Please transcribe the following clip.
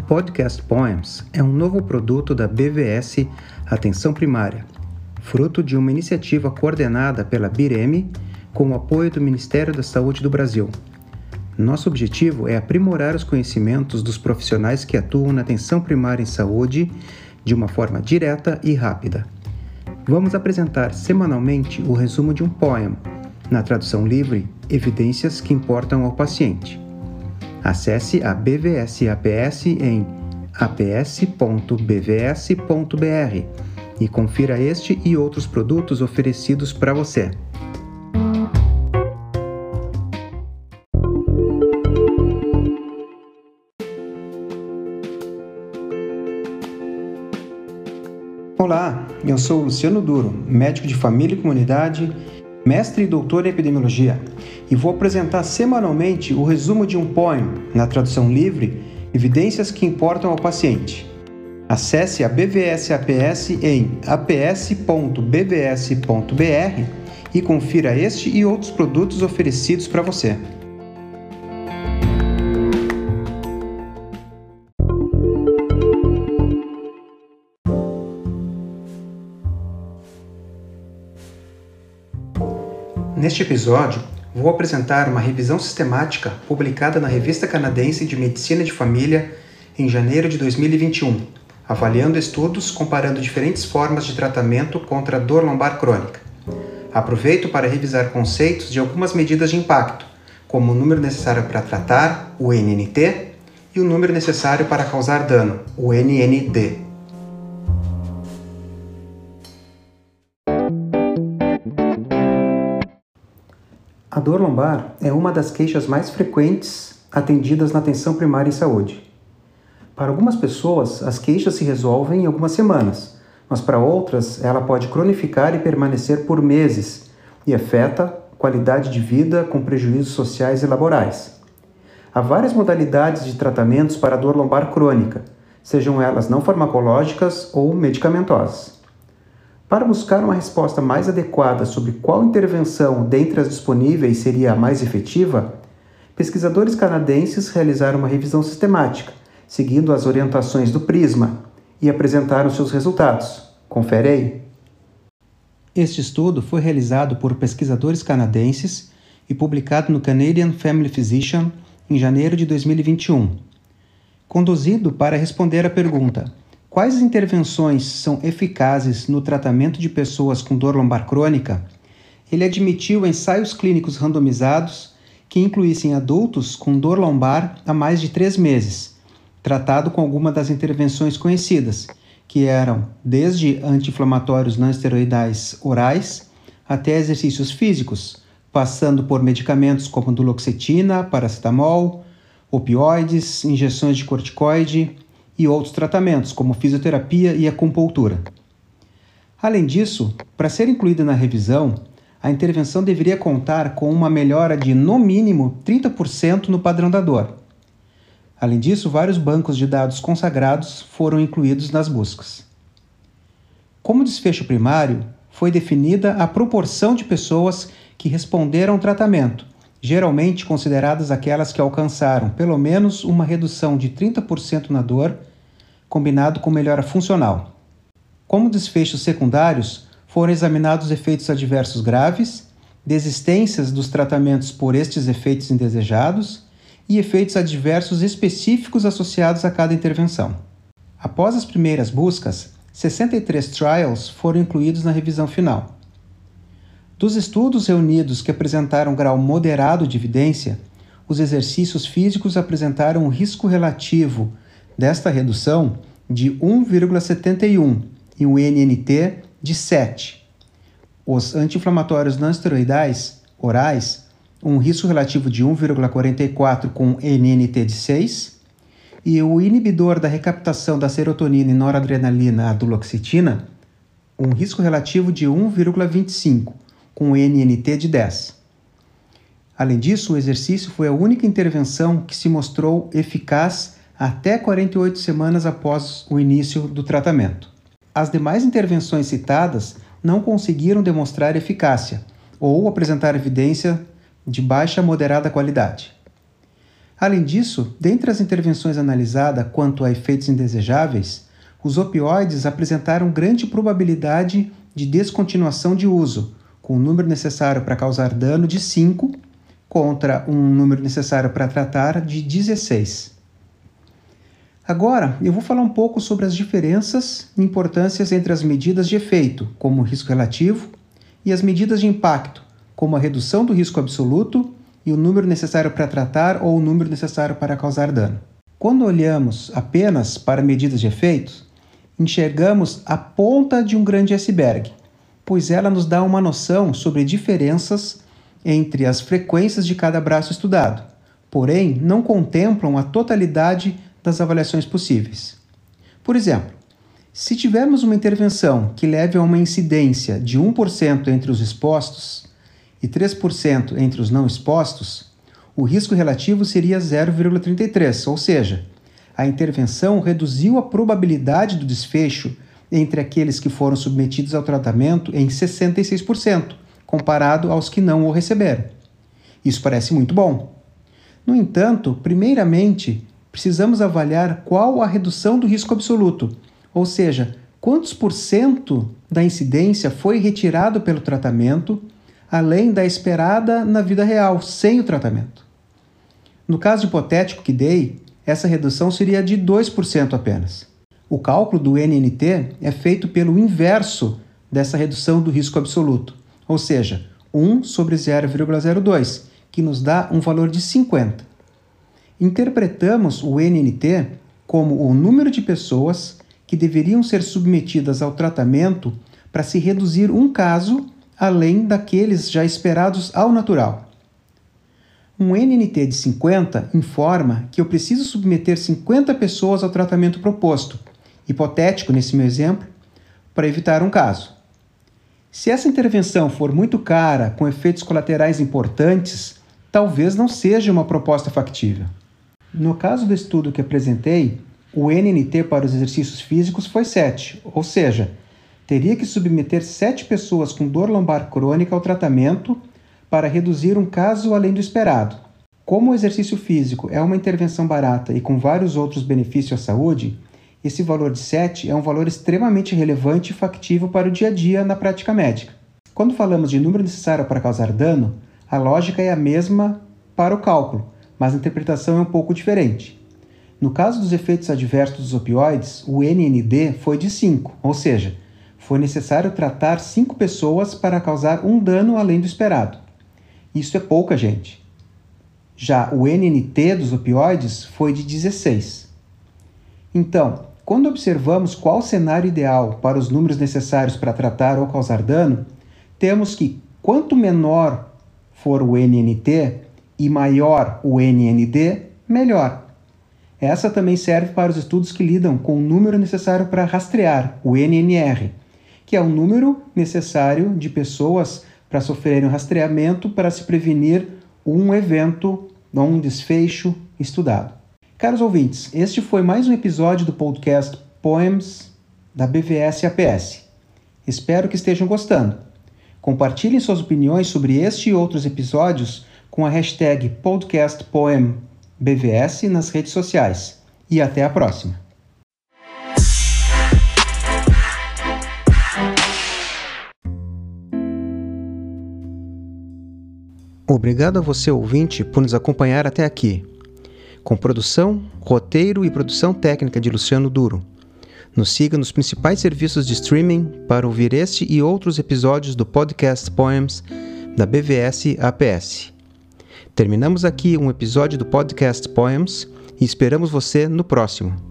O podcast Poems é um novo produto da BVS Atenção Primária, fruto de uma iniciativa coordenada pela BIREM com o apoio do Ministério da Saúde do Brasil. Nosso objetivo é aprimorar os conhecimentos dos profissionais que atuam na atenção primária em saúde de uma forma direta e rápida. Vamos apresentar semanalmente o resumo de um poema, na tradução livre, Evidências que Importam ao Paciente. Acesse a BVS APS em aps.bvs.br e confira este e outros produtos oferecidos para você. Olá, eu sou Luciano Duro, médico de família e comunidade, mestre e doutor em epidemiologia, e vou apresentar semanalmente o resumo de um poema, na tradução livre, Evidências que importam ao paciente. Acesse a BVS APS em aps.bvs.br e confira este e outros produtos oferecidos para você. Neste episódio, vou apresentar uma revisão sistemática publicada na Revista Canadense de Medicina de Família em janeiro de 2021, avaliando estudos comparando diferentes formas de tratamento contra a dor lombar crônica. Aproveito para revisar conceitos de algumas medidas de impacto, como o número necessário para tratar, o NNT, e o número necessário para causar dano, o NND. A dor lombar é uma das queixas mais frequentes atendidas na atenção primária em saúde. Para algumas pessoas, as queixas se resolvem em algumas semanas, mas para outras, ela pode cronificar e permanecer por meses e afeta qualidade de vida com prejuízos sociais e laborais. Há várias modalidades de tratamentos para a dor lombar crônica, sejam elas não farmacológicas ou medicamentosas. Para buscar uma resposta mais adequada sobre qual intervenção dentre as disponíveis seria a mais efetiva, pesquisadores canadenses realizaram uma revisão sistemática, seguindo as orientações do PRISMA, e apresentaram seus resultados. Confere aí. Este estudo foi realizado por pesquisadores canadenses e publicado no Canadian Family Physician em janeiro de 2021. Conduzido para responder à pergunta: Quais intervenções são eficazes no tratamento de pessoas com dor lombar crônica? Ele admitiu ensaios clínicos randomizados que incluíssem adultos com dor lombar há mais de três meses, tratado com alguma das intervenções conhecidas, que eram desde anti-inflamatórios não esteroidais orais até exercícios físicos, passando por medicamentos como duloxetina, paracetamol, opioides, injeções de corticoide e outros tratamentos, como fisioterapia e acupuntura. Além disso, para ser incluída na revisão, a intervenção deveria contar com uma melhora de, no mínimo, 30% no padrão da dor. Além disso, vários bancos de dados consagrados foram incluídos nas buscas. Como desfecho primário, foi definida a proporção de pessoas que responderam ao tratamento, geralmente consideradas aquelas que alcançaram pelo menos uma redução de 30% na dor combinado com melhora funcional. Como desfechos secundários, foram examinados efeitos adversos graves, desistências dos tratamentos por estes efeitos indesejados e efeitos adversos específicos associados a cada intervenção. Após as primeiras buscas, 63 trials foram incluídos na revisão final. Dos estudos reunidos que apresentaram grau moderado de evidência, os exercícios físicos apresentaram um risco relativo desta redução de 1,71 e um NNT de 7. Os anti-inflamatórios não esteroidais orais, um risco relativo de 1,44 com NNT de 6, e o inibidor da recaptação da serotonina e noradrenalina, a duloxetina, um risco relativo de 1,25 com NNT de 10. Além disso, o exercício foi a única intervenção que se mostrou eficaz até 48 semanas após o início do tratamento. As demais intervenções citadas não conseguiram demonstrar eficácia ou apresentar evidência de baixa a moderada qualidade. Além disso, dentre as intervenções analisadas quanto a efeitos indesejáveis, os opioides apresentaram grande probabilidade de descontinuação de uso, com o número necessário para causar dano de 5 contra um número necessário para tratar de 16. Agora, eu vou falar um pouco sobre as diferenças e importâncias entre as medidas de efeito, como o risco relativo, e as medidas de impacto, como a redução do risco absoluto e o número necessário para tratar ou o número necessário para causar dano. Quando olhamos apenas para medidas de efeitos, enxergamos a ponta de um grande iceberg, pois ela nos dá uma noção sobre diferenças entre as frequências de cada braço estudado, porém não contemplam a totalidade das avaliações possíveis. Por exemplo, se tivermos uma intervenção que leve a uma incidência de 1% entre os expostos e 3% entre os não expostos, o risco relativo seria 0,33, ou seja, a intervenção reduziu a probabilidade do desfecho entre aqueles que foram submetidos ao tratamento em 66%, comparado aos que não o receberam. Isso parece muito bom. No entanto, primeiramente, precisamos avaliar qual a redução do risco absoluto, ou seja, quantos por cento da incidência foi retirado pelo tratamento, além da esperada na vida real, sem o tratamento. No caso hipotético que dei, essa redução seria de 2% apenas. O cálculo do NNT é feito pelo inverso dessa redução do risco absoluto, ou seja, 1 sobre 0,02, que nos dá um valor de 50. Interpretamos o NNT como o número de pessoas que deveriam ser submetidas ao tratamento para se reduzir um caso além daqueles já esperados ao natural. Um NNT de 50 informa que eu preciso submeter 50 pessoas ao tratamento proposto, hipotético nesse meu exemplo, para evitar um caso. Se essa intervenção for muito cara, com efeitos colaterais importantes, talvez não seja uma proposta factível. No caso do estudo que apresentei, o NNT para os exercícios físicos foi 7, ou seja, teria que submeter 7 pessoas com dor lombar crônica ao tratamento para reduzir um caso além do esperado. Como o exercício físico é uma intervenção barata e com vários outros benefícios à saúde, esse valor de 7 é um valor extremamente relevante e factível para o dia a dia na prática médica. Quando falamos de número necessário para causar dano, a lógica é a mesma para o cálculo, mas a interpretação é um pouco diferente. No caso dos efeitos adversos dos opioides, o NND foi de 5, ou seja, foi necessário tratar 5 pessoas para causar um dano além do esperado. Isso é pouca gente. Já o NNT dos opioides foi de 16. Então, quando observamos qual o cenário ideal para os números necessários para tratar ou causar dano, temos que quanto menor for o NNT e maior o NND, melhor. Essa também serve para os estudos que lidam com o número necessário para rastrear, o NNR, que é o número necessário de pessoas para sofrerem um rastreamento para se prevenir um evento, um desfecho estudado. Caros ouvintes, este foi mais um episódio do podcast Poems da BVS APS. Espero que estejam gostando. Compartilhem suas opiniões sobre este e outros episódios com a hashtag podcastpoembvs nas redes sociais. E até a próxima! Obrigado a você, ouvinte, por nos acompanhar até aqui. Com produção, roteiro e produção técnica de Luciano Duro. Nos siga nos principais serviços de streaming para ouvir este e outros episódios do podcast Poems da BVS APS. Terminamos aqui um episódio do podcast Poems e esperamos você no próximo.